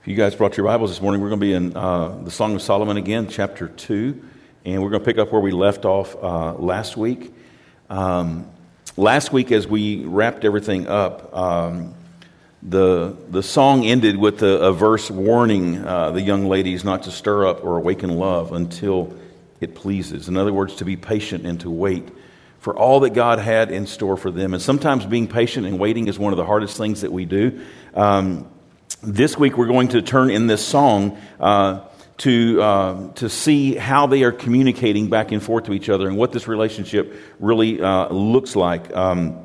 If you guys brought your Bibles this morning, we're going to be in uh, the Song of Solomon again, chapter 2, and we're going to pick up where we left off uh, last week. Um, last week, as we wrapped everything up, um, the, the song ended with a, a verse warning uh, the young ladies not to stir up or awaken love until it pleases. In other words, to be patient and to wait for all that God had in store for them. And sometimes being patient and waiting is one of the hardest things that we do. Um, this week we're going to turn in this song uh, to, uh, to see how they are communicating back and forth to each other and what this relationship really uh, looks like. Um,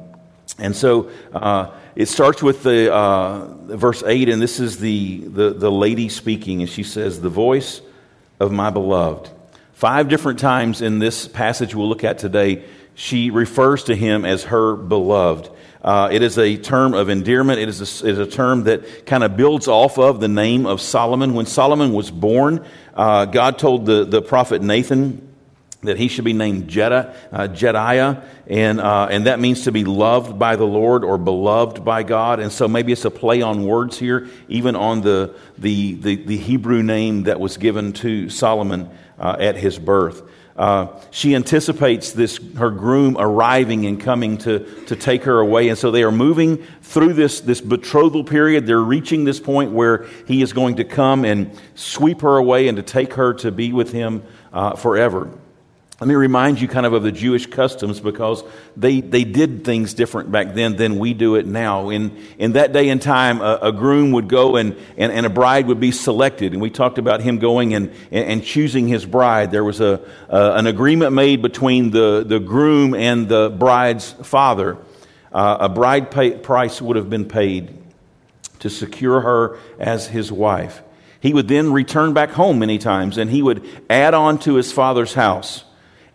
and so uh, it starts with the uh, verse 8, and this is the, the, the lady speaking, and she says, The voice of my beloved. Five different times in this passage we'll look at today, she refers to him as her beloved. Uh, it is a term of endearment. It is a, a term that kind of builds off of the name of Solomon. When Solomon was born, uh, God told the, the prophet Nathan that he should be named Jeddah, uh, Jedidiah, and, uh, and that means to be loved by the Lord or beloved by God. And so maybe it's a play on words here, even on the, the, the, the Hebrew name that was given to Solomon uh, at his birth. Uh, she anticipates this her groom arriving and coming to, to take her away. And so they are moving through this, this betrothal period. They're reaching this point where he is going to come and sweep her away and to take her to be with him uh, forever let me remind you kind of of the Jewish customs because they, they did things different back then than we do it now. In, in that day and time, a, a groom would go and, and, and, a bride would be selected. And we talked about him going and, and, choosing his bride. There was a, an agreement made between the, the groom and the bride's father. Uh, a bride pay, price would have been paid to secure her as his wife. He would then return back home many times and he would add on to his father's house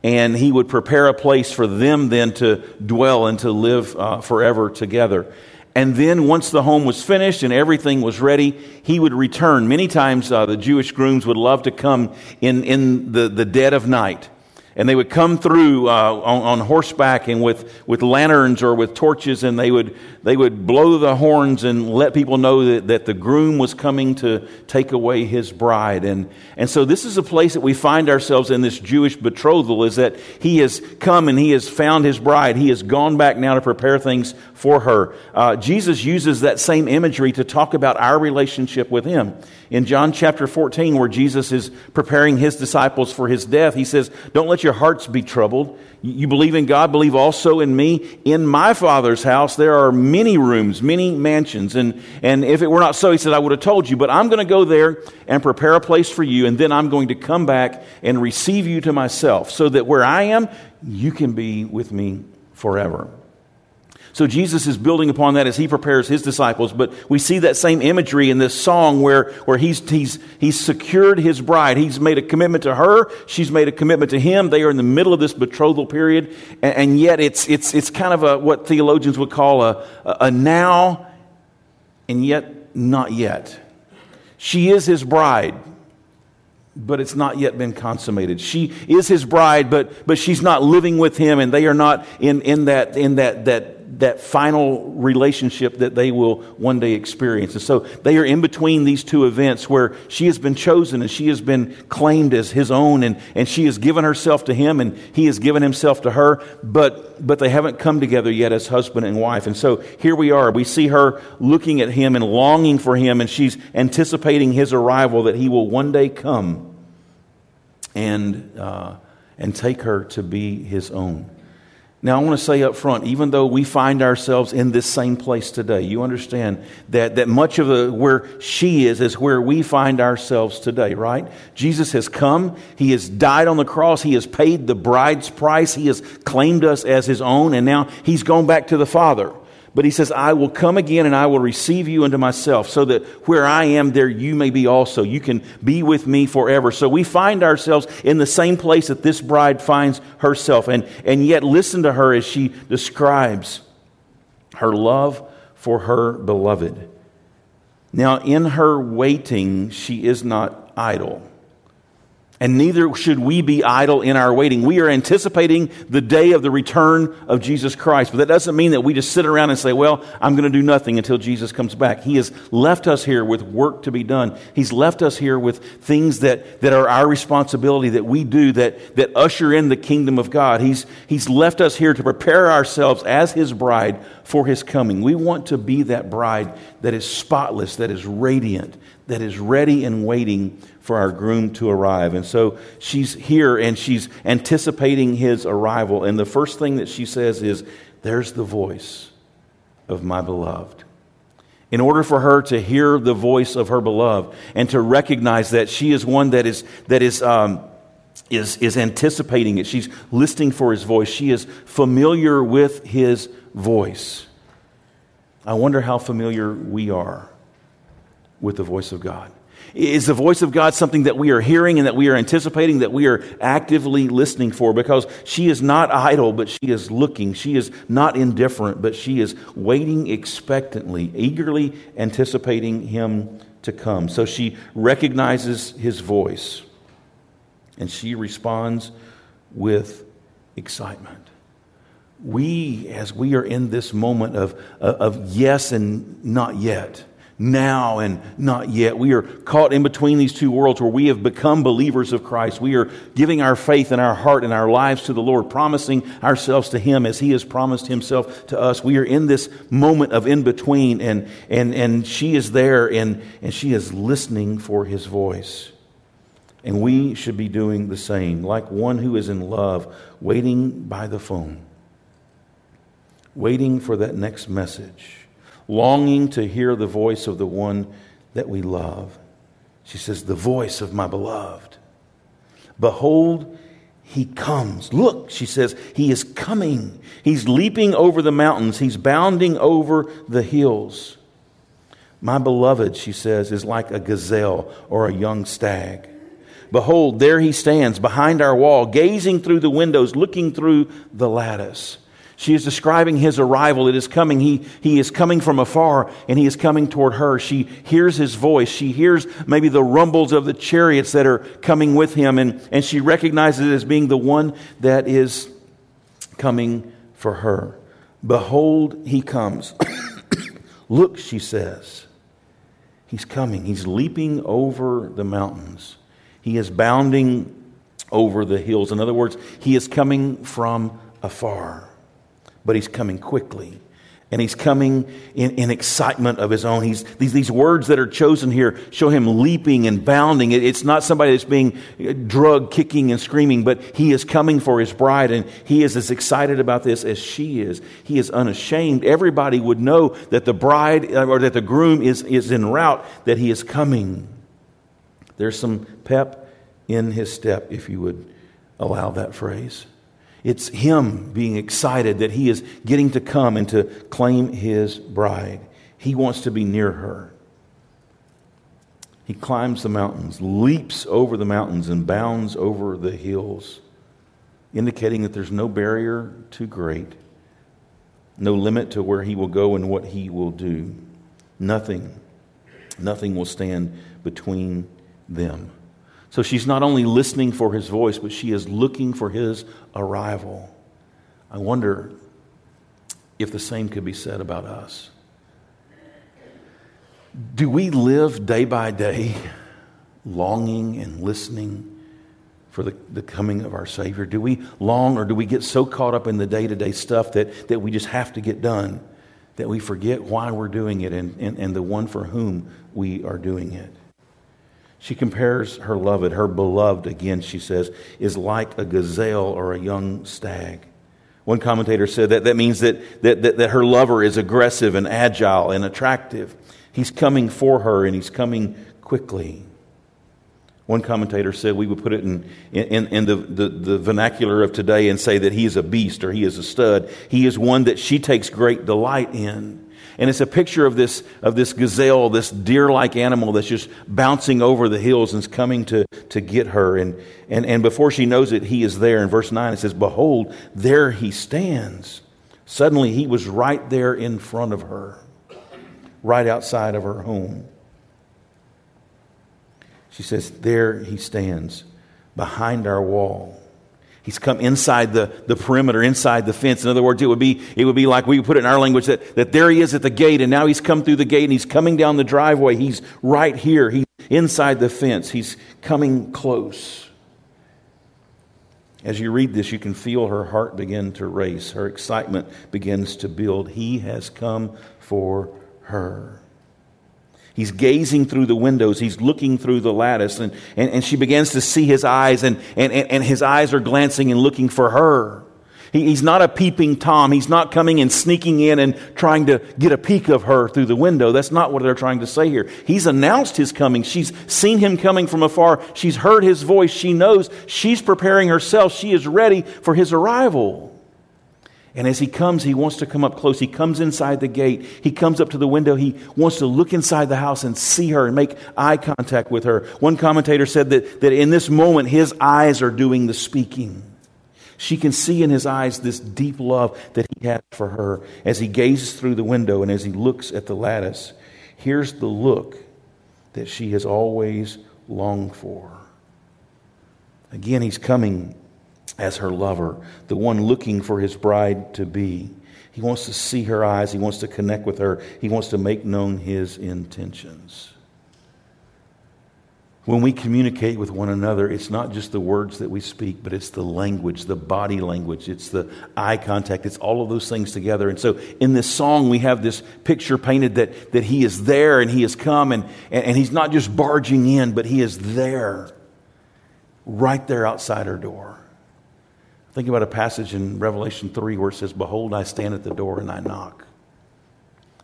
and he would prepare a place for them then to dwell and to live uh, forever together. And then, once the home was finished and everything was ready, he would return. Many times, uh, the Jewish grooms would love to come in, in the, the dead of night and they would come through uh, on, on, horseback and with, with lanterns or with torches, and they would, they would blow the horns and let people know that, that the groom was coming to take away his bride. And, and so, this is a place that we find ourselves in this Jewish betrothal is that he has come and he has found his bride. He has gone back now to prepare things for her. Uh, Jesus uses that same imagery to talk about our relationship with him. In John chapter 14, where Jesus is preparing his disciples for his death, he says, Don't let your hearts be troubled. You believe in God, believe also in me. In my Father's house, there are many rooms, many mansions. And, and if it were not so, he said, I would have told you. But I'm going to go there and prepare a place for you, and then I'm going to come back and receive you to myself, so that where I am, you can be with me forever. So Jesus is building upon that as he prepares his disciples. But we see that same imagery in this song where, where he's, he's, he's secured his bride. He's made a commitment to her. She's made a commitment to him. They are in the middle of this betrothal period. And, and yet it's, it's, it's kind of a, what theologians would call a, a now and yet not yet. She is his bride but it's not yet been consummated. She is his bride, but, but she's not living with him, and they are not in, in, that, in that, that that final relationship that they will one day experience. And so they are in between these two events where she has been chosen and she has been claimed as his own and, and she has given herself to him and he has given himself to her, but, but they haven't come together yet as husband and wife. And so here we are. We see her looking at him and longing for him and she's anticipating his arrival that he will one day come and, uh, and take her to be his own. Now, I want to say up front, even though we find ourselves in this same place today, you understand that, that much of the, where she is is where we find ourselves today, right? Jesus has come. He has died on the cross. He has paid the bride's price. He has claimed us as his own, and now he's gone back to the Father. But he says, I will come again and I will receive you unto myself, so that where I am, there you may be also. You can be with me forever. So we find ourselves in the same place that this bride finds herself. And, and yet, listen to her as she describes her love for her beloved. Now, in her waiting, she is not idle. And neither should we be idle in our waiting. We are anticipating the day of the return of Jesus Christ. But that doesn't mean that we just sit around and say, well, I'm going to do nothing until Jesus comes back. He has left us here with work to be done. He's left us here with things that, that are our responsibility that we do that, that usher in the kingdom of God. He's, he's left us here to prepare ourselves as His bride for His coming. We want to be that bride that is spotless, that is radiant, that is ready and waiting for our groom to arrive. And so she's here and she's anticipating his arrival. And the first thing that she says is, There's the voice of my beloved. In order for her to hear the voice of her beloved and to recognize that she is one that is, that is, um, is, is anticipating it, she's listening for his voice, she is familiar with his voice. I wonder how familiar we are with the voice of God. Is the voice of God something that we are hearing and that we are anticipating, that we are actively listening for? Because she is not idle, but she is looking. She is not indifferent, but she is waiting expectantly, eagerly anticipating him to come. So she recognizes his voice and she responds with excitement. We, as we are in this moment of, of yes and not yet, now and not yet. We are caught in between these two worlds where we have become believers of Christ. We are giving our faith and our heart and our lives to the Lord, promising ourselves to Him as He has promised Himself to us. We are in this moment of in between, and, and, and she is there and, and she is listening for His voice. And we should be doing the same, like one who is in love, waiting by the phone, waiting for that next message longing to hear the voice of the one that we love. She says, The voice of my beloved. Behold, he comes. Look, she says, he is coming. He's leaping over the mountains, he's bounding over the hills. My beloved, she says, is like a gazelle or a young stag. Behold, there he stands behind our wall, gazing through the windows, looking through the lattice. She is describing his arrival. It is coming. He, he is coming from afar and he is coming toward her. She hears his voice. She hears maybe the rumbles of the chariots that are coming with him and, and she recognizes it as being the one that is coming for her. Behold, he comes. Look, she says. He's coming. He's leaping over the mountains. He is bounding over the hills. In other words, he is coming from afar but he's coming quickly. And he's coming in, in excitement of his own. He's, these, these words that are chosen here show him leaping and bounding. It, it's not somebody that's being uh, drug, kicking, and screaming, but he is coming for his bride, and he is as excited about this as she is. He is unashamed. Everybody would know that the bride uh, or that the groom is, is en route, that he is coming. There's some pep in his step, if you would allow that phrase. It's him being excited that he is getting to come and to claim his bride. He wants to be near her. He climbs the mountains, leaps over the mountains, and bounds over the hills, indicating that there's no barrier too great, no limit to where he will go and what he will do. Nothing, nothing will stand between them. So she's not only listening for his voice, but she is looking for his arrival. I wonder if the same could be said about us. Do we live day by day longing and listening for the, the coming of our Savior? Do we long or do we get so caught up in the day to day stuff that, that we just have to get done that we forget why we're doing it and, and, and the one for whom we are doing it? She compares her beloved, her beloved, again, she says, is like a gazelle or a young stag. One commentator said that that means that, that, that, that her lover is aggressive and agile and attractive. He's coming for her and he's coming quickly. One commentator said we would put it in, in, in the, the, the, vernacular of today and say that he is a beast or he is a stud. He is one that she takes great delight in. And it's a picture of this, of this gazelle, this deer like animal that's just bouncing over the hills and is coming to, to get her. And, and, and before she knows it, he is there. In verse 9, it says, Behold, there he stands. Suddenly, he was right there in front of her, right outside of her home. She says, There he stands, behind our wall. He's come inside the, the perimeter, inside the fence. In other words, it would be, it would be like we put it in our language that, that there he is at the gate, and now he's come through the gate and he's coming down the driveway. He's right here. He's inside the fence. He's coming close. As you read this, you can feel her heart begin to race. Her excitement begins to build. He has come for her. He's gazing through the windows. He's looking through the lattice. And, and, and she begins to see his eyes, and, and, and his eyes are glancing and looking for her. He, he's not a peeping Tom. He's not coming and sneaking in and trying to get a peek of her through the window. That's not what they're trying to say here. He's announced his coming. She's seen him coming from afar. She's heard his voice. She knows she's preparing herself. She is ready for his arrival. And as he comes, he wants to come up close. He comes inside the gate. He comes up to the window. He wants to look inside the house and see her and make eye contact with her. One commentator said that, that in this moment, his eyes are doing the speaking. She can see in his eyes this deep love that he has for her as he gazes through the window and as he looks at the lattice. Here's the look that she has always longed for. Again, he's coming as her lover, the one looking for his bride to be. He wants to see her eyes, he wants to connect with her, he wants to make known his intentions. When we communicate with one another, it's not just the words that we speak, but it's the language, the body language, it's the eye contact, it's all of those things together. And so in this song, we have this picture painted that, that he is there and he has come, and, and, he's not just barging in, but he is there, right there outside her door. Think about a passage in Revelation 3 where it says, Behold, I stand at the door and I knock.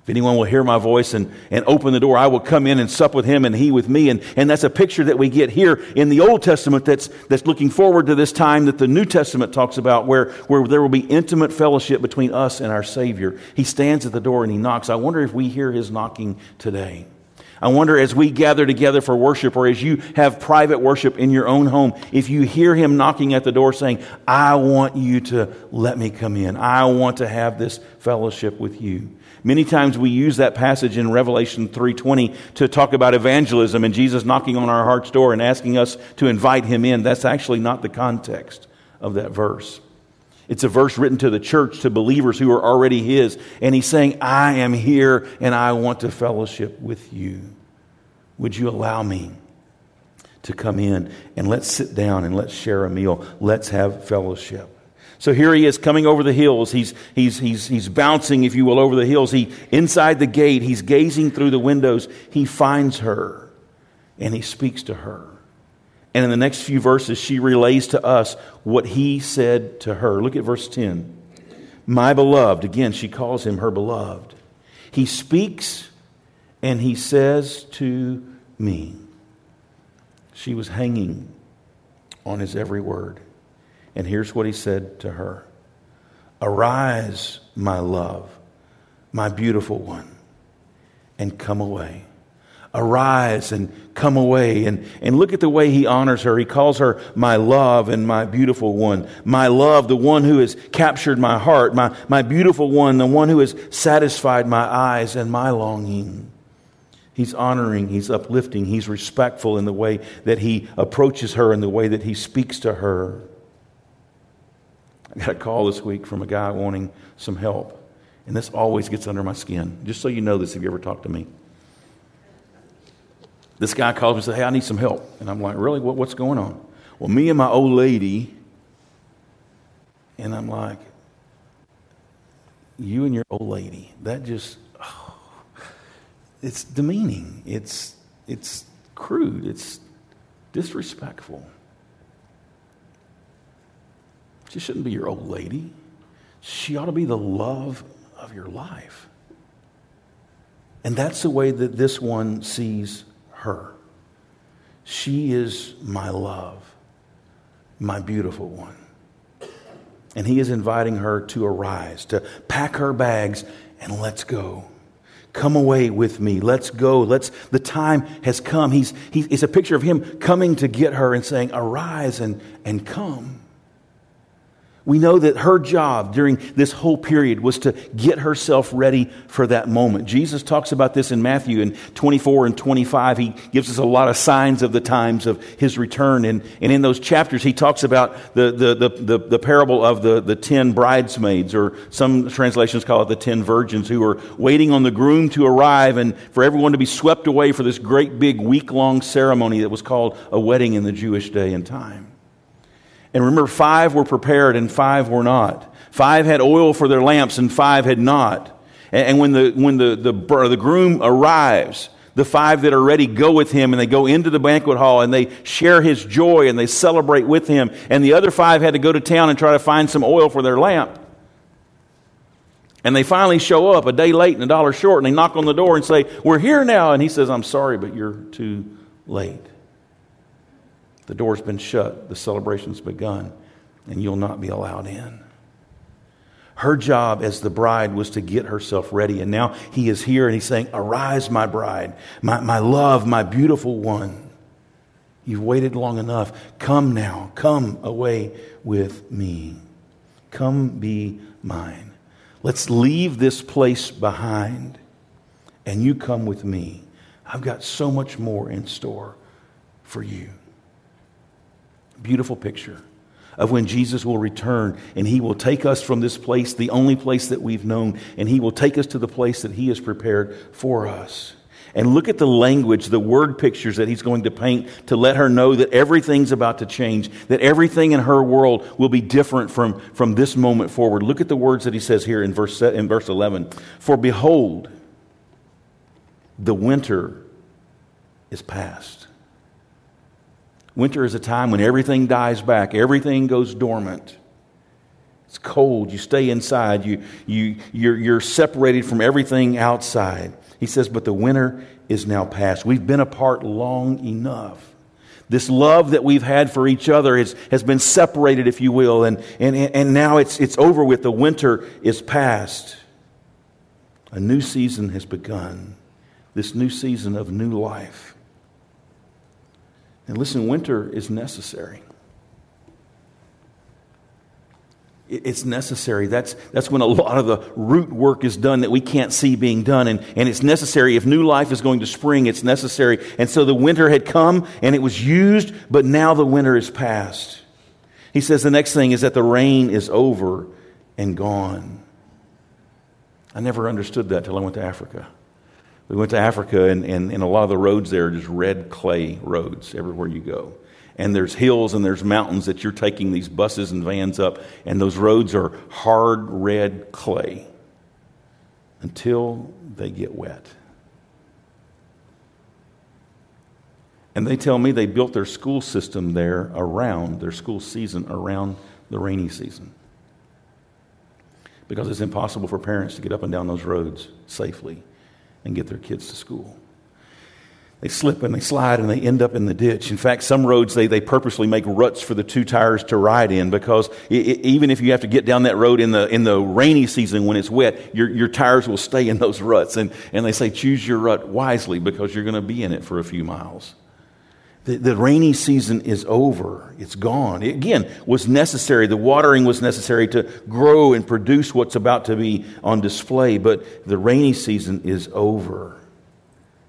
If anyone will hear my voice and, and open the door, I will come in and sup with him and he with me. And, and that's a picture that we get here in the Old Testament that's, that's looking forward to this time that the New Testament talks about where, where there will be intimate fellowship between us and our Savior. He stands at the door and he knocks. I wonder if we hear his knocking today. I wonder as we gather together for worship or as you have private worship in your own home, if you hear him knocking at the door saying, I want you to let me come in. I want to have this fellowship with you. Many times we use that passage in Revelation 3:20 to talk about evangelism and Jesus knocking on our heart's door and asking us to invite him in. That's actually not the context of that verse. It's a verse written to the church, to believers who are already His. And He's saying, I am here and I want to fellowship with you. Would you allow me to come in and let's sit down and let's share a meal? Let's have fellowship. So here he is coming over the hills. He's, he's, he's, he's bouncing, if you will, over the hills. He, inside the gate, he's gazing through the windows. He finds her and he speaks to her. And in the next few verses, she relays to us what he said to her. Look at verse 10. My beloved, again, she calls him her beloved. He speaks and he says to me. She was hanging on his every word. And here's what he said to her Arise, my love, my beautiful one, and come away. Arise and come away. And, and look at the way he honors her. He calls her my love and my beautiful one. My love, the one who has captured my heart. My, my beautiful one, the one who has satisfied my eyes and my longing. He's honoring, he's uplifting, he's respectful in the way that he approaches her, in the way that he speaks to her. I got a call this week from a guy wanting some help. And this always gets under my skin. Just so you know this, if you ever talk to me. This guy calls me and says, Hey, I need some help. And I'm like, Really? What, what's going on? Well, me and my old lady, and I'm like, You and your old lady. That just, oh, it's demeaning. It's, it's crude. It's disrespectful. She shouldn't be your old lady. She ought to be the love of your life. And that's the way that this one sees her. She is my love, my beautiful one. And he is inviting her to arise, to pack her bags, and let's go. Come away with me. Let's go. Let's, the time has come. He's, he, it's a picture of him coming to get her and saying, Arise and, and come. We know that her job during this whole period was to get herself ready for that moment. Jesus talks about this in Matthew in 24 and 25. He gives us a lot of signs of the times of his return. And, and in those chapters, he talks about the, the, the, the, the parable of the, the ten bridesmaids, or some translations call it the ten virgins, who are waiting on the groom to arrive and for everyone to be swept away for this great big week long ceremony that was called a wedding in the Jewish day and time. And remember, five were prepared and five were not. Five had oil for their lamps and five had not. And when the, when the, the, the groom arrives, the five that are ready go with him and they go into the banquet hall and they share his joy and they celebrate with him. And the other five had to go to town and try to find some oil for their lamp. And they finally show up a day late and a dollar short and they knock on the door and say, We're here now. And he says, I'm sorry, but you're too late. The door's been shut, the celebration's begun, and you'll not be allowed in. Her job as the bride was to get herself ready. And now he is here and he's saying, Arise, my bride, my, my love, my beautiful one. You've waited long enough. Come now. Come away with me. Come be mine. Let's leave this place behind and you come with me. I've got so much more in store for you. Beautiful picture of when Jesus will return and he will take us from this place, the only place that we've known, and he will take us to the place that he has prepared for us. And look at the language, the word pictures that he's going to paint to let her know that everything's about to change, that everything in her world will be different from, from this moment forward. Look at the words that he says here in verse, in verse 11. For behold, the winter is past Winter is a time when everything dies back, everything goes dormant. It's cold. You stay inside. You, you, you're, you're separated from everything outside. He says, but the winter is now past. We've been apart long enough. This love that we've had for each other is, has been separated, if you will, and, and, and now it's, it's over with. The winter is past. A new season has begun. This new season of new life. And listen, winter is necessary. It's necessary. That's, that's when a lot of the root work is done that we can't see being done. And, and it's necessary. If new life is going to spring, it's necessary. And so the winter had come and it was used, but now the winter is past. He says the next thing is that the rain is over and gone. I never understood that till I went to Africa. We went to Africa, and, and, and a lot of the roads there are just red clay roads everywhere you go. And there's hills and there's mountains that you're taking these buses and vans up, and those roads are hard red clay until they get wet. And they tell me they built their school system there around their school season around the rainy season. Because it's impossible for parents to get up and down those roads safely and get their kids to school. They slip and they slide and they end up in the ditch. In fact, some roads they, they purposely make ruts for the two tires to ride in because it, it, even if you have to get down that road in the, in the rainy season when it's wet, your, your tires will stay in those ruts. And, and they say choose your rut wisely because you're going to be in it for a few miles. The, the rainy season is over. It's gone. It, again, was necessary. The watering was necessary to grow and produce what's about to be on display, but the rainy season is over.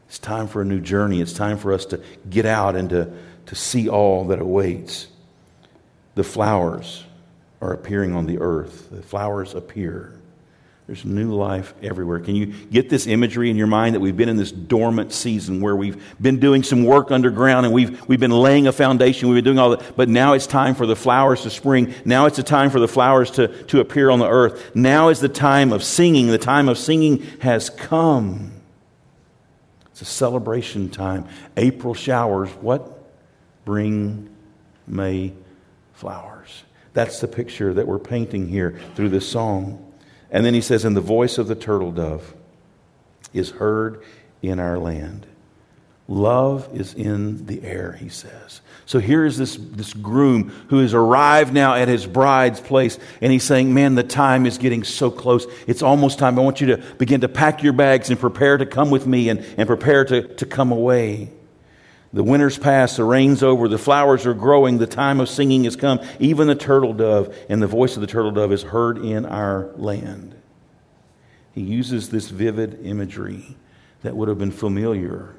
It's time for a new journey. It's time for us to get out and to, to see all that awaits. The flowers are appearing on the earth. The flowers appear. There's new life everywhere. Can you get this imagery in your mind that we've been in this dormant season where we've been doing some work underground and we've, we've been laying a foundation, we've been doing all that, but now it's time for the flowers to spring. Now it's the time for the flowers to, to appear on the earth. Now is the time of singing. The time of singing has come. It's a celebration time. April showers, what? Bring May flowers. That's the picture that we're painting here through this song. And then he says, And the voice of the turtle dove is heard in our land. Love is in the air, he says. So here is this, this groom who has arrived now at his bride's place, and he's saying, Man, the time is getting so close. It's almost time. I want you to begin to pack your bags and prepare to come with me and, and prepare to, to come away. The winter's past, the rain's over, the flowers are growing, the time of singing has come. Even the turtle dove, and the voice of the turtle dove is heard in our land. He uses this vivid imagery that would have been familiar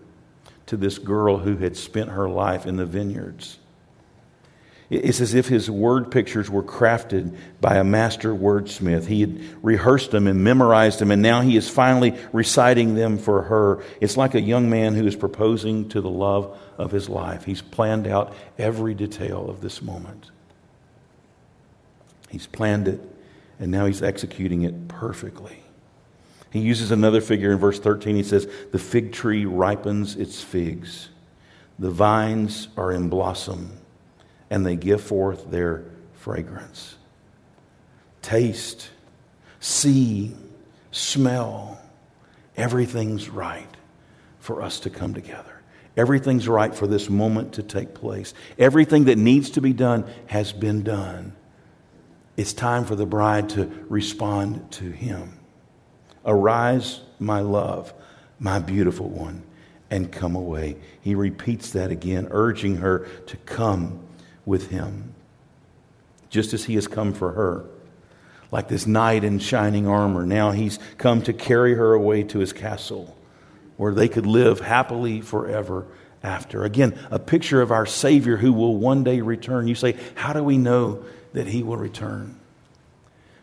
to this girl who had spent her life in the vineyards. It's as if his word pictures were crafted by a master wordsmith. He had rehearsed them and memorized them, and now he is finally reciting them for her. It's like a young man who is proposing to the love of his life. He's planned out every detail of this moment. He's planned it, and now he's executing it perfectly. He uses another figure in verse 13. He says, The fig tree ripens its figs, the vines are in blossom and they give forth their fragrance. Taste, see, smell, everything's right for us to come together. Everything's right for this moment to take place. Everything that needs to be done has been done. It's time for the bride to respond to him. Arise, my love, my beautiful one, and come away. He repeats that again, urging her to come with him, just as he has come for her. Like this knight in shining armor, now he's come to carry her away to his castle where they could live happily forever after. Again, a picture of our Savior who will one day return. You say, How do we know that he will return?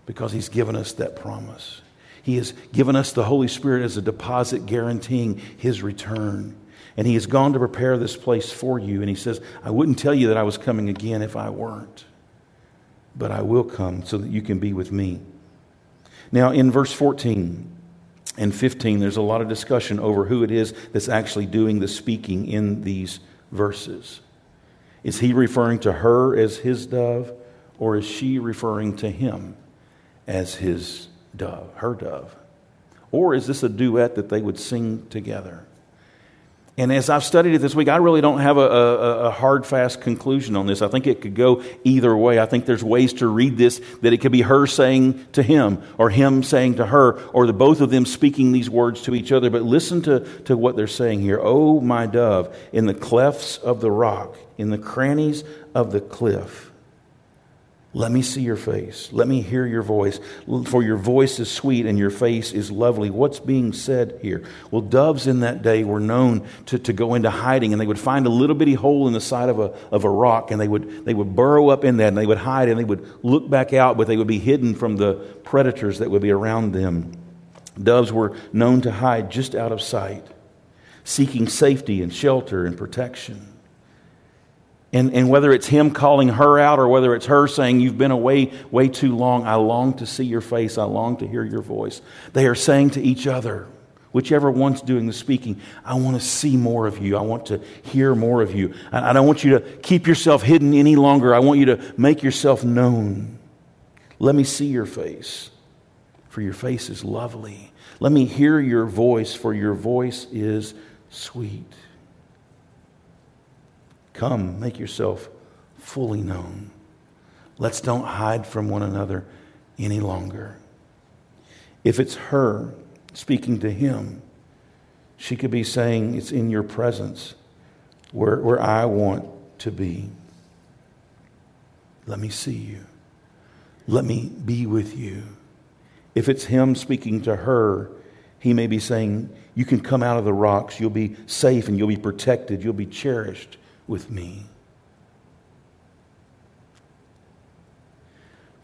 Because he's given us that promise. He has given us the Holy Spirit as a deposit guaranteeing his return. And he has gone to prepare this place for you. And he says, I wouldn't tell you that I was coming again if I weren't, but I will come so that you can be with me. Now, in verse 14 and 15, there's a lot of discussion over who it is that's actually doing the speaking in these verses. Is he referring to her as his dove, or is she referring to him as his dove, her dove? Or is this a duet that they would sing together? And as I've studied it this week, I really don't have a, a, a, hard, fast conclusion on this. I think it could go either way. I think there's ways to read this that it could be her saying to him, or him saying to her, or the both of them speaking these words to each other. But listen to, to what they're saying here. Oh, my dove, in the clefts of the rock, in the crannies of the cliff, let me see your face. Let me hear your voice. For your voice is sweet and your face is lovely. What's being said here? Well, doves in that day were known to, to go into hiding, and they would find a little bitty hole in the side of a, of a rock, and they would, they would burrow up in that, and they would hide, and they would look back out, but they would be hidden from the predators that would be around them. Doves were known to hide just out of sight, seeking safety and shelter and protection. And, and whether it's him calling her out or whether it's her saying, You've been away way too long, I long to see your face, I long to hear your voice. They are saying to each other, whichever one's doing the speaking, I want to see more of you. I want to hear more of you. I, I don't want you to keep yourself hidden any longer. I want you to make yourself known. Let me see your face, for your face is lovely. Let me hear your voice, for your voice is sweet. Come, make yourself fully known. Let's don't hide from one another any longer. If it's her speaking to him, she could be saying, It's in your presence where, where I want to be. Let me see you. Let me be with you. If it's him speaking to her, he may be saying, You can come out of the rocks. You'll be safe and you'll be protected. You'll be cherished with me.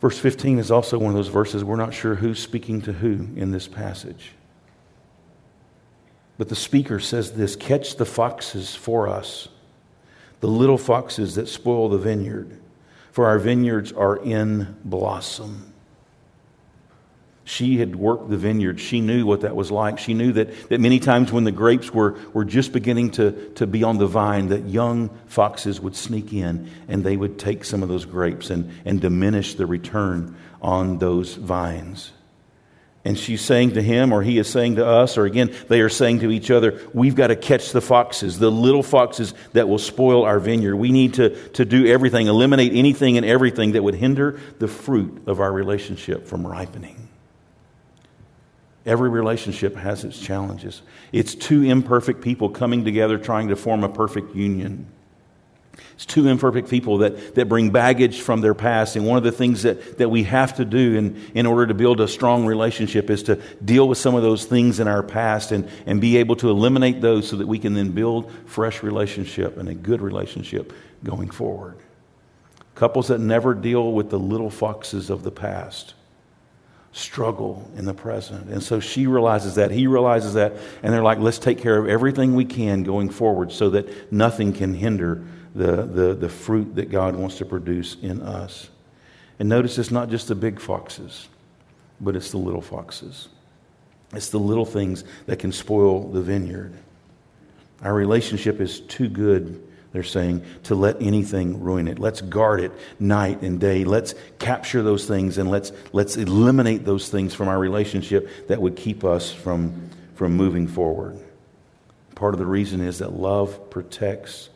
Verse 15 is also one of those verses we're not sure who's speaking to who in this passage. But the speaker says this Catch the foxes for us, the little foxes that spoil the vineyard, for our vineyards are in blossom. She had worked the vineyard. She knew what that was like. She knew that, that many times when the grapes were, were just beginning to, to be on the vine, that young foxes would sneak in and they would take some of those grapes and, and diminish the return on those vines. And she's saying to him, or he is saying to us, or again, they are saying to each other, we've got to catch the foxes, the little foxes that will spoil our vineyard. We need to, to do everything, eliminate anything and everything that would hinder the fruit of our relationship from ripening. Every relationship has its challenges. It's two imperfect people coming together trying to form a perfect union. It's two imperfect people that, that bring baggage from their past. And one of the things that, that we have to do in, in order to build a strong relationship is to deal with some of those things in our past and, and be able to eliminate those so that we can then build fresh relationship and a good relationship going forward. Couples that never deal with the little foxes of the past struggle in the present. And so she realizes that, he realizes that, and they're like, let's take care of everything we can going forward so that nothing can hinder the, the, the fruit that God wants to produce in us. And notice it's not just the big foxes, but it's the little foxes. It's the little things that can spoil the vineyard. Our relationship is too good they're saying to let anything ruin it. Let's guard it night and day. Let's capture those things and let's, let's eliminate those things from our relationship that would keep us from, from moving forward. Part of the reason is that love protects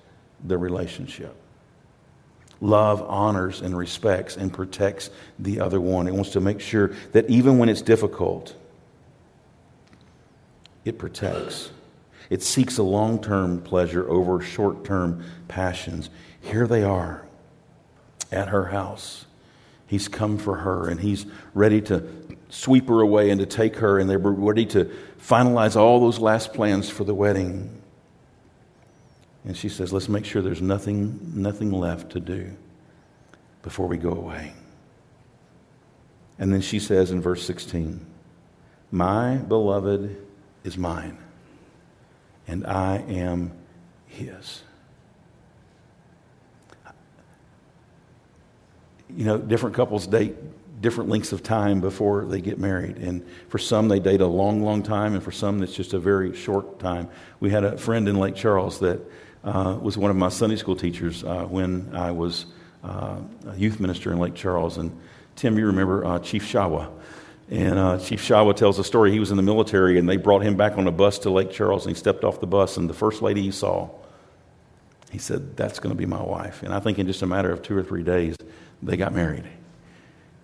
the relationship. Love honors and respects and protects the other one. It wants to make sure that even when it's difficult, it protects. It seeks a long term pleasure over short term passions. Here they are at her house. He's come for her and he's ready to sweep her away and to take her, and they're ready to finalize all those last plans for the wedding. And she says, Let's make sure there's nothing, nothing left to do before we go away. And then she says in verse 16, My beloved is mine and I am His. You know, different couples date different lengths of time before they get married. And for some, they date a long, long time, and for some, it's just a very short time. We had a friend in Lake Charles that uh, was one of my Sunday school teachers uh, when I was uh, a youth minister in Lake Charles. And Tim, you remember uh, Chief Shawa. And uh, Chief Shawa tells a story. He was in the military, and they brought him back on a bus to Lake Charles, and he stepped off the bus, and the first lady he saw, he said, That's going to be my wife. And I think in just a matter of two or three days, they got married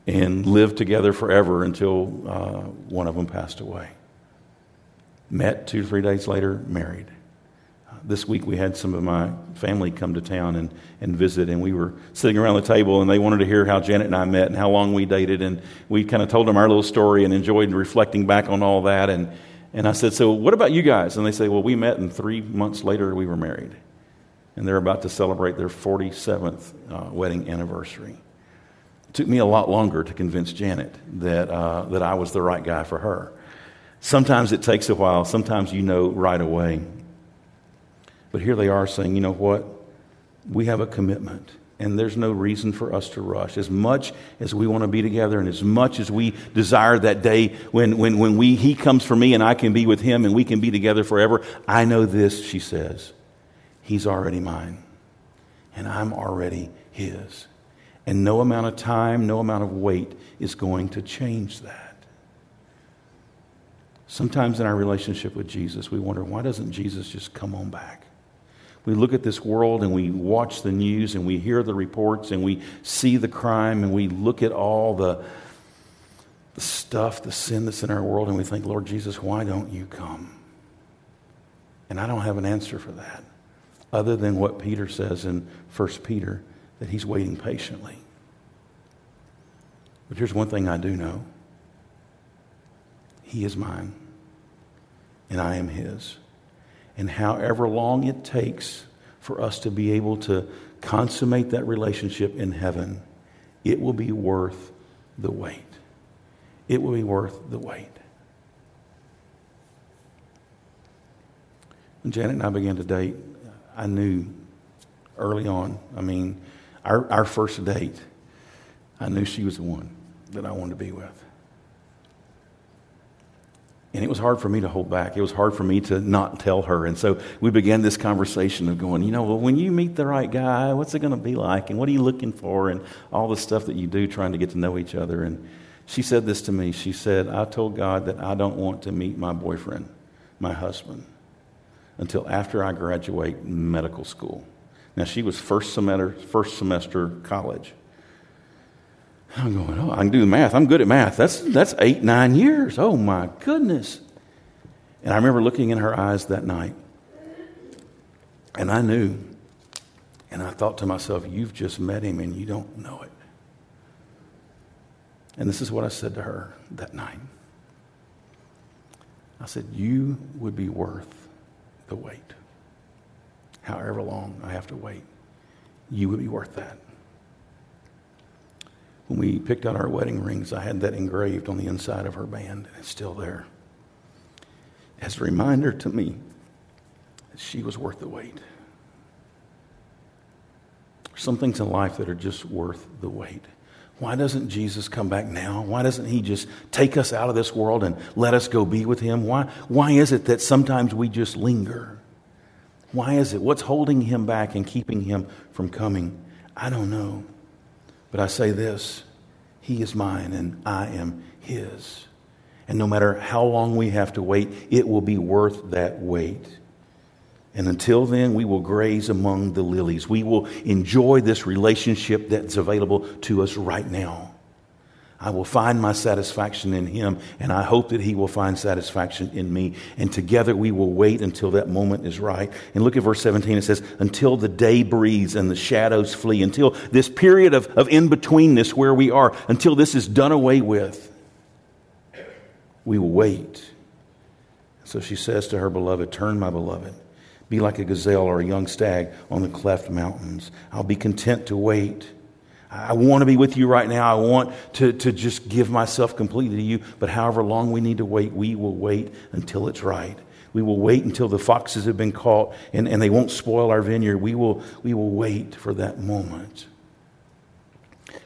and lived together forever until uh, one of them passed away. Met two or three days later, married this week we had some of my family come to town and, and visit, and we were sitting around the table, and they wanted to hear how Janet and I met and how long we dated, and we kind of told them our little story and enjoyed reflecting back on all that. And, and I said, So, what about you guys? And they say, Well, we met, and three months later we were married. And they're about to celebrate their 47th uh, wedding anniversary. It took me a lot longer to convince Janet that, uh, that I was the right guy for her. Sometimes it takes a while, sometimes you know right away. But here they are saying, you know what? We have a commitment, and there's no reason for us to rush. As much as we want to be together, and as much as we desire that day when, when, when we, He comes for me and I can be with Him and we can be together forever, I know this, she says. He's already mine, and I'm already His. And no amount of time, no amount of wait is going to change that. Sometimes in our relationship with Jesus, we wonder, why doesn't Jesus just come on back? We look at this world and we watch the news and we hear the reports and we see the crime and we look at all the, the stuff, the sin that's in our world, and we think, Lord Jesus, why don't you come? And I don't have an answer for that other than what Peter says in 1 Peter that he's waiting patiently. But here's one thing I do know He is mine, and I am His and however long it takes for us to be able to consummate that relationship in heaven, it will be worth the wait. It will be worth the wait. When Janet and I began to date, I knew early on, I mean, our, our first date, I knew she was the one that I wanted to be with. And it was hard for me to hold back. It was hard for me to not tell her. And so we began this conversation of going, you know, well, when you meet the right guy, what's it going to be like? And what are you looking for? And all the stuff that you do trying to get to know each other. And she said this to me. She said, I told God that I don't want to meet my boyfriend, my husband, until after I graduate medical school. Now, she was first semester, first semester college. I'm going, oh, I can do the math. I'm good at math. That's, that's eight, nine years. Oh, my goodness. And I remember looking in her eyes that night, and I knew, and I thought to myself, You've just met him and you don't know it. And this is what I said to her that night I said, You would be worth the wait. However long I have to wait, you would be worth that. When we picked out our wedding rings, I had that engraved on the inside of her band, and it's still there. As a reminder to me that she was worth the wait. There's some things in life that are just worth the wait. Why doesn't Jesus come back now? Why doesn't he just take us out of this world and let us go be with him? Why, why is it that sometimes we just linger? Why is it? What's holding him back and keeping him from coming? I don't know. But I say this He is mine and I am his. And no matter how long we have to wait, it will be worth that wait. And until then, we will graze among the lilies. We will enjoy this relationship that's available to us right now. I will find my satisfaction in him, and I hope that he will find satisfaction in me. And together we will wait until that moment is right. And look at verse 17. It says, Until the day breathes and the shadows flee, until this period of, of in betweenness where we are, until this is done away with, we will wait. So she says to her beloved, Turn, my beloved be like a gazelle or a young stag on the cleft mountains. I'll be content to wait. I want to be with you right now. I want to, to just give myself completely to you. But however long we need to wait, we will wait until it's right. We will wait until the foxes have been caught and, and they won't spoil our vineyard. We will, we will wait for that moment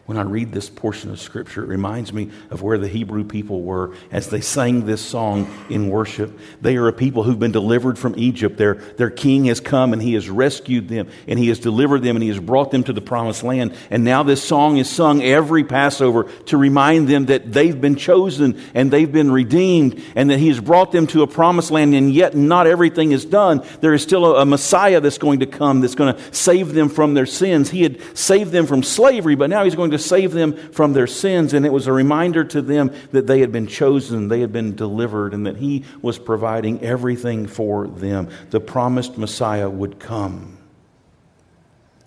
when I read this portion of Scripture, it reminds me of where the Hebrew people were as they sang this song in worship. They are a people who've been delivered from Egypt. Their, their king has come and he has rescued them and he has delivered them and he has brought them to the promised land. And now this song is sung every Passover to remind them that they've been chosen and they've been redeemed and that he has brought them to a promised land and yet not everything is done. There is still a, a Messiah that's going to come that's going to save them from their sins. He had saved them from slavery, but now he's going to to save them from their sins. And it was a reminder to them that they had been chosen, they had been delivered, and that He was providing everything for them. The promised Messiah would come.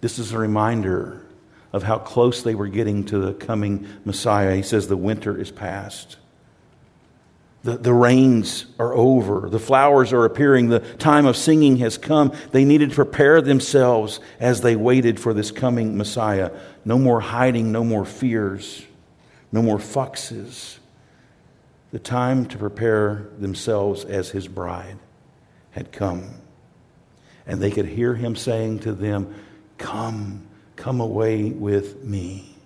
This is a reminder of how close they were getting to the coming Messiah. He says, The winter is past. The, the rains are over. The flowers are appearing. The time of singing has come. They needed to prepare themselves as they waited for this coming Messiah. No more hiding, no more fears, no more foxes. The time to prepare themselves as his bride had come. And they could hear him saying to them, Come, come away with me.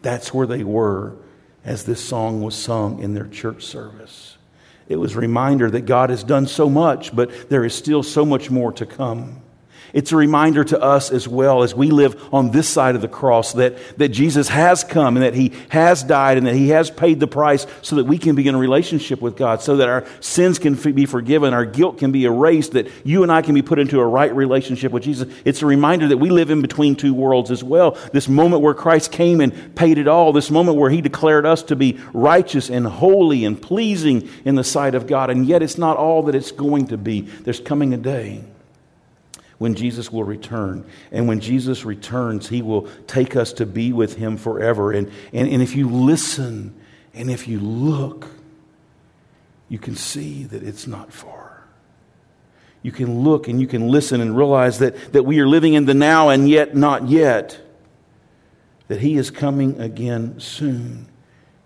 That's where they were as this song was sung in their church service. It was a reminder that God has done so much, but there is still so much more to come. It's a reminder to us as well as we live on this side of the cross that, that Jesus has come and that He has died and that He has paid the price so that we can begin a relationship with God, so that our sins can be forgiven, our guilt can be erased, that you and I can be put into a right relationship with Jesus. It's a reminder that we live in between two worlds as well. This moment where Christ came and paid it all, this moment where He declared us to be righteous and holy and pleasing in the sight of God, and yet it's not all that it's going to be. There's coming a day when Jesus will return. And when Jesus returns, he will take us to be with him forever. And, and, and if you listen and if you look, you can see that it's not far. You can look and you can listen and realize that, that we are living in the now and yet not yet. That he is coming again soon.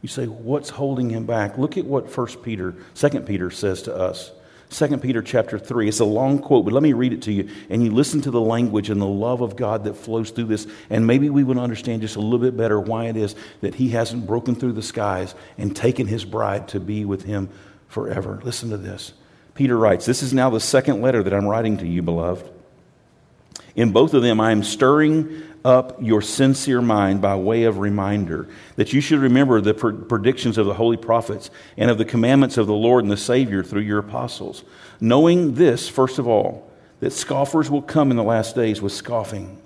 You say, what's holding him back? Look at what First Peter, Second Peter says to us. 2 Peter chapter 3. It's a long quote, but let me read it to you. And you listen to the language and the love of God that flows through this. And maybe we would understand just a little bit better why it is that He hasn't broken through the skies and taken His bride to be with Him forever. Listen to this. Peter writes, This is now the second letter that I'm writing to you, beloved. In both of them, I am stirring up your sincere mind by way of reminder that you should remember the predictions of the holy prophets and of the commandments of the Lord and the Savior through your apostles. Knowing this, first of all, that scoffers will come in the last days with scoffing.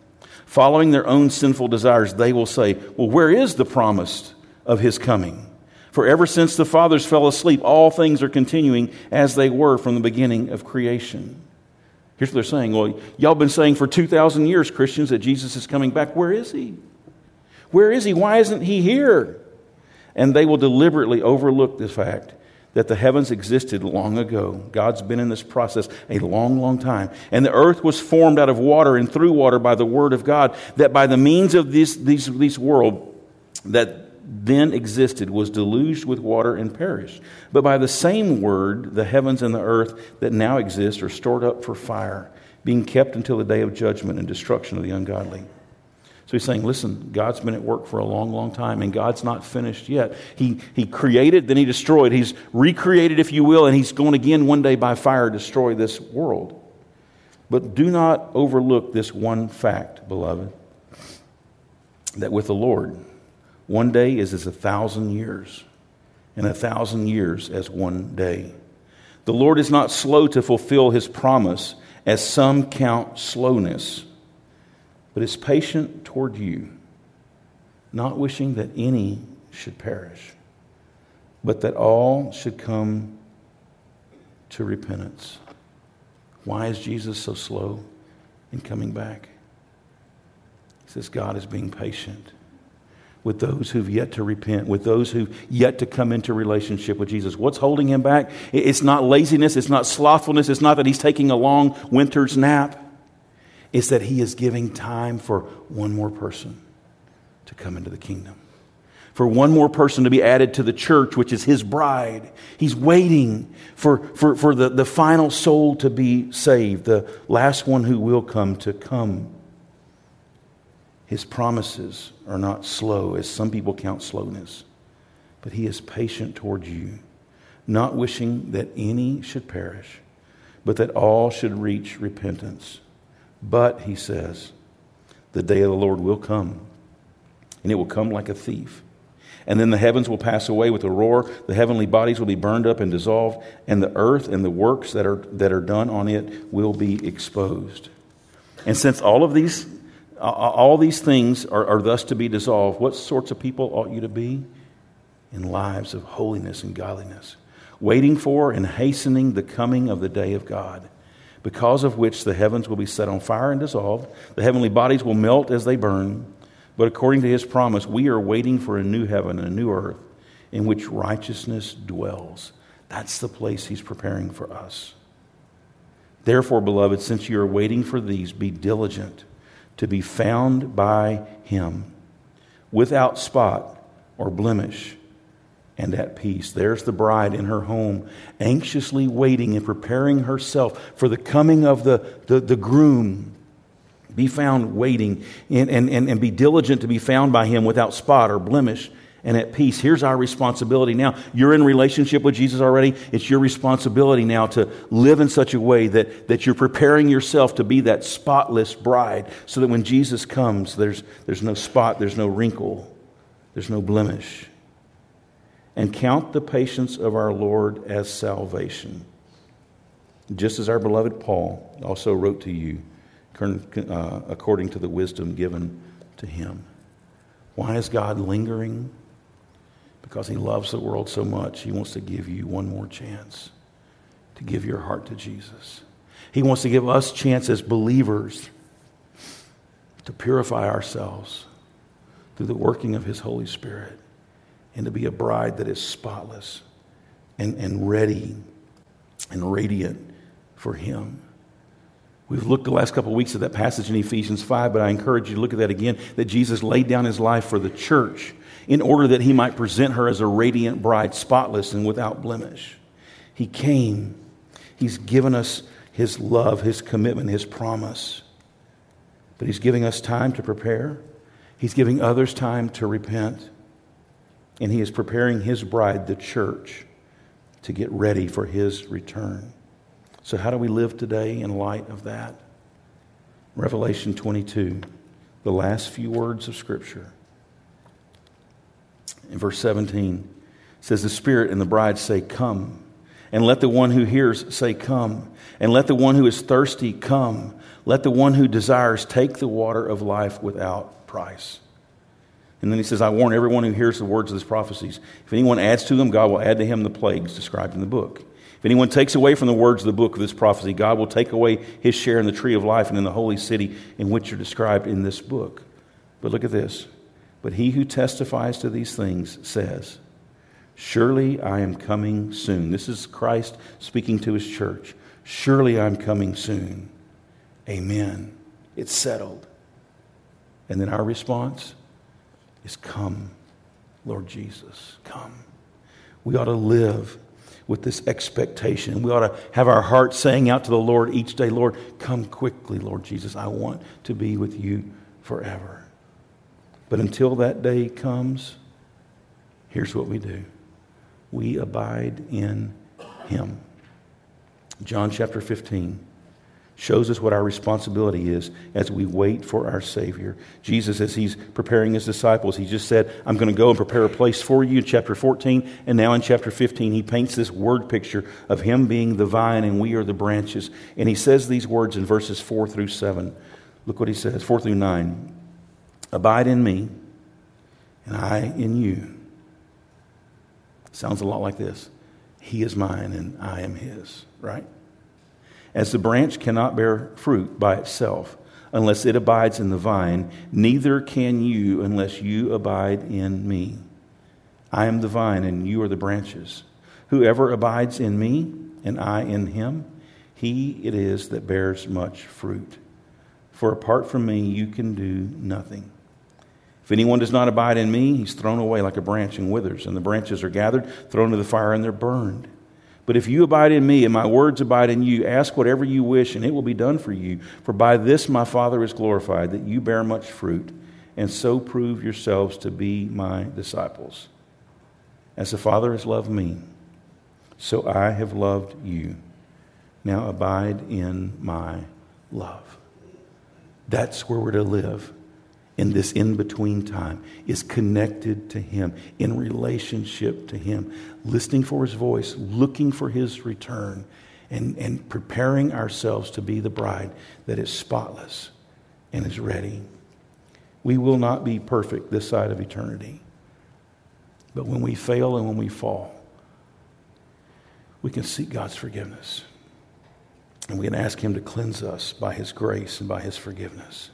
Following their own sinful desires, they will say, Well, where is the promised of his coming. For ever since the fathers fell asleep, all things are continuing as they were from the beginning of creation. Here's what they're saying. Well, y'all been saying for 2,000 years, Christians, that Jesus is coming back. Where is he? Where is he? Why isn't he here? And they will deliberately overlook the fact that the heavens existed long ago. God's been in this process a long, long time. And the earth was formed out of water and through water by the word of God, that by the means of this, these, this world that then existed was deluged with water and perished. But by the same word, the heavens and the earth that now exist are stored up for fire, being kept until the day of judgment and destruction of the ungodly. So he's saying, listen, God's been at work for a long, long time, and God's not finished yet. He, he created, then he destroyed. He's recreated, if you will, and he's going again one day by fire destroy this world. But do not overlook this one fact, beloved, that with the Lord, one day is as a thousand years, and a thousand years as one day. The Lord is not slow to fulfill his promise, as some count slowness but is patient toward you, not wishing that any should perish, but that all should come to repentance. Why is Jesus so slow in coming back? He says God is being patient with those who've yet to repent, with those who've yet to come into relationship with Jesus. What's holding him back? It's not laziness, it's not slothfulness, it's not that he's taking a long winter's nap. It's that He is giving time for one more person to come into the kingdom, for one more person to be added to the church, which is His bride. He's waiting for, for, for the, the final soul to be saved, the last one who will come to come. His promises are not slow, as some people count slowness, but He is patient toward you, not wishing that any should perish, but that all should reach repentance. But, he says, the day of the Lord will come, and it will come like a thief. And then the heavens will pass away with a roar, the heavenly bodies will be burned up and dissolved, and the earth and the works that are, that are done on it will be exposed. And since all of these, all these things are, are thus to be dissolved, what sorts of people ought you to be? In lives of holiness and godliness, waiting for and hastening the coming of the day of God because of which the heavens will be set on fire and dissolved. The heavenly bodies will melt as they burn. But according to his promise, we are waiting for a new heaven and a new earth in which righteousness dwells. That's the place he's preparing for us. Therefore, beloved, since you are waiting for these, be diligent to be found by him without spot or blemish and at peace. There's the bride in her home, anxiously waiting and preparing herself for the coming of the, the, the groom. Be found waiting and, and, and, and be diligent to be found by him without spot or blemish and at peace. Here's our responsibility now. You're in relationship with Jesus already. It's your responsibility now to live in such a way that, that you're preparing yourself to be that spotless bride so that when Jesus comes, there's, there's no spot, there's no wrinkle, there's no blemish and count the patience of our Lord as salvation. Just as our beloved Paul also wrote to you uh, according to the wisdom given to him. Why is God lingering? Because he loves the world so much, he wants to give you one more chance to give your heart to Jesus. He wants to give us chance as believers to purify ourselves through the working of his Holy Spirit and to be a bride that is spotless and, and ready and radiant for Him. We've looked the last couple of weeks at that passage in Ephesians 5, but I encourage you to look at that again that Jesus laid down his life for the church in order that he might present her as a radiant bride, spotless and without blemish. He came, he's given us his love, his commitment, his promise. But he's giving us time to prepare, he's giving others time to repent and he is preparing his bride, the church, to get ready for his return. So, how do we live today in light of that? Revelation 22, the last few words of Scripture. In verse 17, says, The Spirit and the bride say, Come. And let the one who hears say, Come. And let the one who is thirsty come. Let the one who desires take the water of life without price. And then he says, I warn everyone who hears the words of this prophecies. If anyone adds to them, God will add to him the plagues described in the book. If anyone takes away from the words of the book of this prophecy, God will take away his share in the tree of life and in the holy city in which you're described in this book. But look at this. But he who testifies to these things says, Surely I am coming soon. This is Christ speaking to his church. Surely I'm coming soon. Amen. It's settled. And then our response is come, Lord Jesus, come. We ought to live with this expectation. We ought to have our hearts saying out to the Lord each day, Lord, come quickly, Lord Jesus. I want to be with you forever. But until that day comes, here's what we do we abide in him. John chapter 15 shows us what our responsibility is as we wait for our Savior. Jesus, as he's preparing his disciples, he just said, I'm going to go and prepare a place for you in chapter 14. And now in chapter 15, he paints this word picture of him being the vine and we are the branches. And he says these words in verses 4 through 7. Look what he says 4 through 9. Abide in me, and I in you. Sounds a lot like this He is mine, and I am his, right? As the branch cannot bear fruit by itself unless it abides in the vine, neither can you unless you abide in me. I am the vine, and you are the branches. Whoever abides in me, and I in him, he it is that bears much fruit. For apart from me, you can do nothing. If anyone does not abide in me, he's thrown away like a branch and withers, and the branches are gathered, thrown into the fire, and they're burned. But if you abide in me and my words abide in you, ask whatever you wish, and it will be done for you. For by this my Father is glorified, that you bear much fruit, and so prove yourselves to be my disciples. As the Father has loved me, so I have loved you. Now abide in my love. That's where we're to live in this in between time is connected to Him, in relationship to Him, listening for His voice, looking for His return, and, and preparing ourselves to be the bride that is spotless and is ready. We will not be perfect this side of eternity. But when we fail and when we fall, we can seek God's forgiveness. And we can ask Him to cleanse us by His grace and by His forgiveness.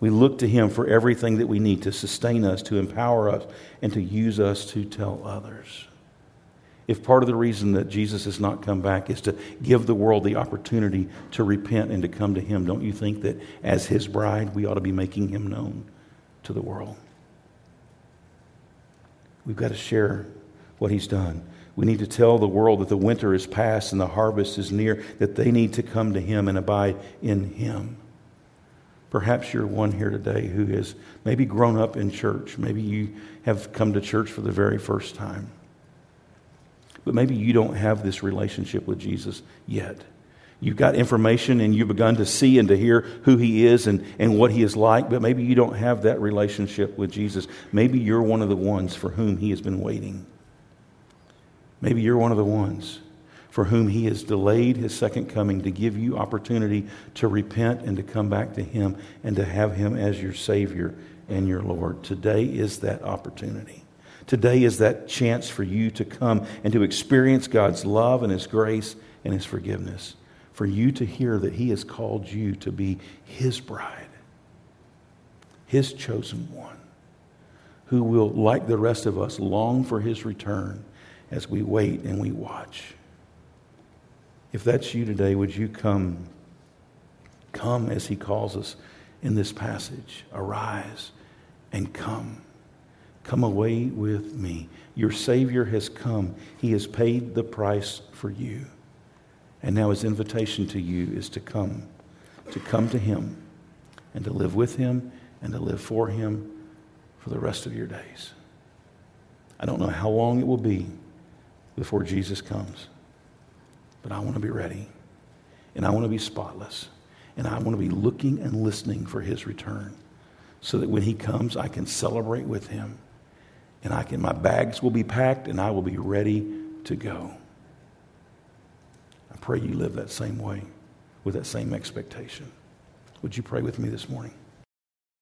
We look to Him for everything that we need to sustain us, to empower us, and to use us to tell others. If part of the reason that Jesus has not come back is to give the world the opportunity to repent and to come to Him, don't you think that as His bride, we ought to be making Him known to the world? We've got to share what He's done. We need to tell the world that the winter is past and the harvest is near, that they need to come to Him and abide in Him. Perhaps you're one here today who has maybe grown up in church. Maybe you have come to church for the very first time. But maybe you don't have this relationship with Jesus yet. You've got information and you've begun to see and to hear who he is and, and what he is like, but maybe you don't have that relationship with Jesus. Maybe you're one of the ones for whom he has been waiting. Maybe you're one of the ones for whom he has delayed his second coming to give you opportunity to repent and to come back to him and to have him as your Savior and your Lord. Today is that opportunity. Today is that chance for you to come and to experience God's love and his grace and his forgiveness. For you to hear that he has called you to be his bride, his chosen one, who will, like the rest of us, long for his return as we wait and we watch. If that's you today, would you come? Come as he calls us in this passage. Arise and come. Come away with me. Your Savior has come. He has paid the price for you. And now his invitation to you is to come, to come to him and to live with him and to live for him for the rest of your days. I don't know how long it will be before Jesus comes. But I want to be ready. And I want to be spotless. And I want to be looking and listening for his return so that when he comes, I can celebrate with him. And I can, my bags will be packed and I will be ready to go. I pray you live that same way with that same expectation. Would you pray with me this morning?